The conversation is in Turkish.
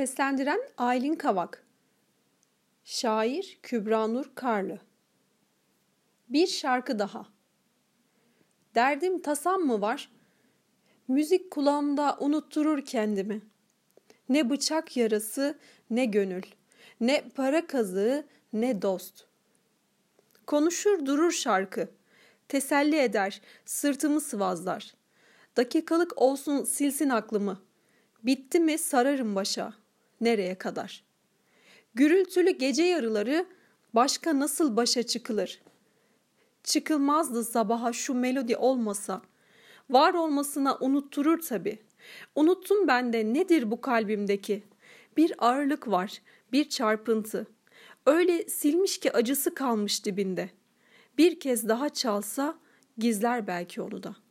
Seslendiren Aylin Kavak Şair Kübra Nur Karlı Bir şarkı daha Derdim tasam mı var? Müzik kulağımda unutturur kendimi. Ne bıçak yarası ne gönül, ne para kazığı ne dost. Konuşur durur şarkı, teselli eder, sırtımı sıvazlar. Dakikalık olsun silsin aklımı.'' Bitti mi sararım başa. Nereye kadar? Gürültülü gece yarıları başka nasıl başa çıkılır? Çıkılmazdı sabaha şu melodi olmasa. Var olmasına unutturur tabi. Unuttum ben de nedir bu kalbimdeki? Bir ağırlık var, bir çarpıntı. Öyle silmiş ki acısı kalmış dibinde. Bir kez daha çalsa gizler belki onu da.''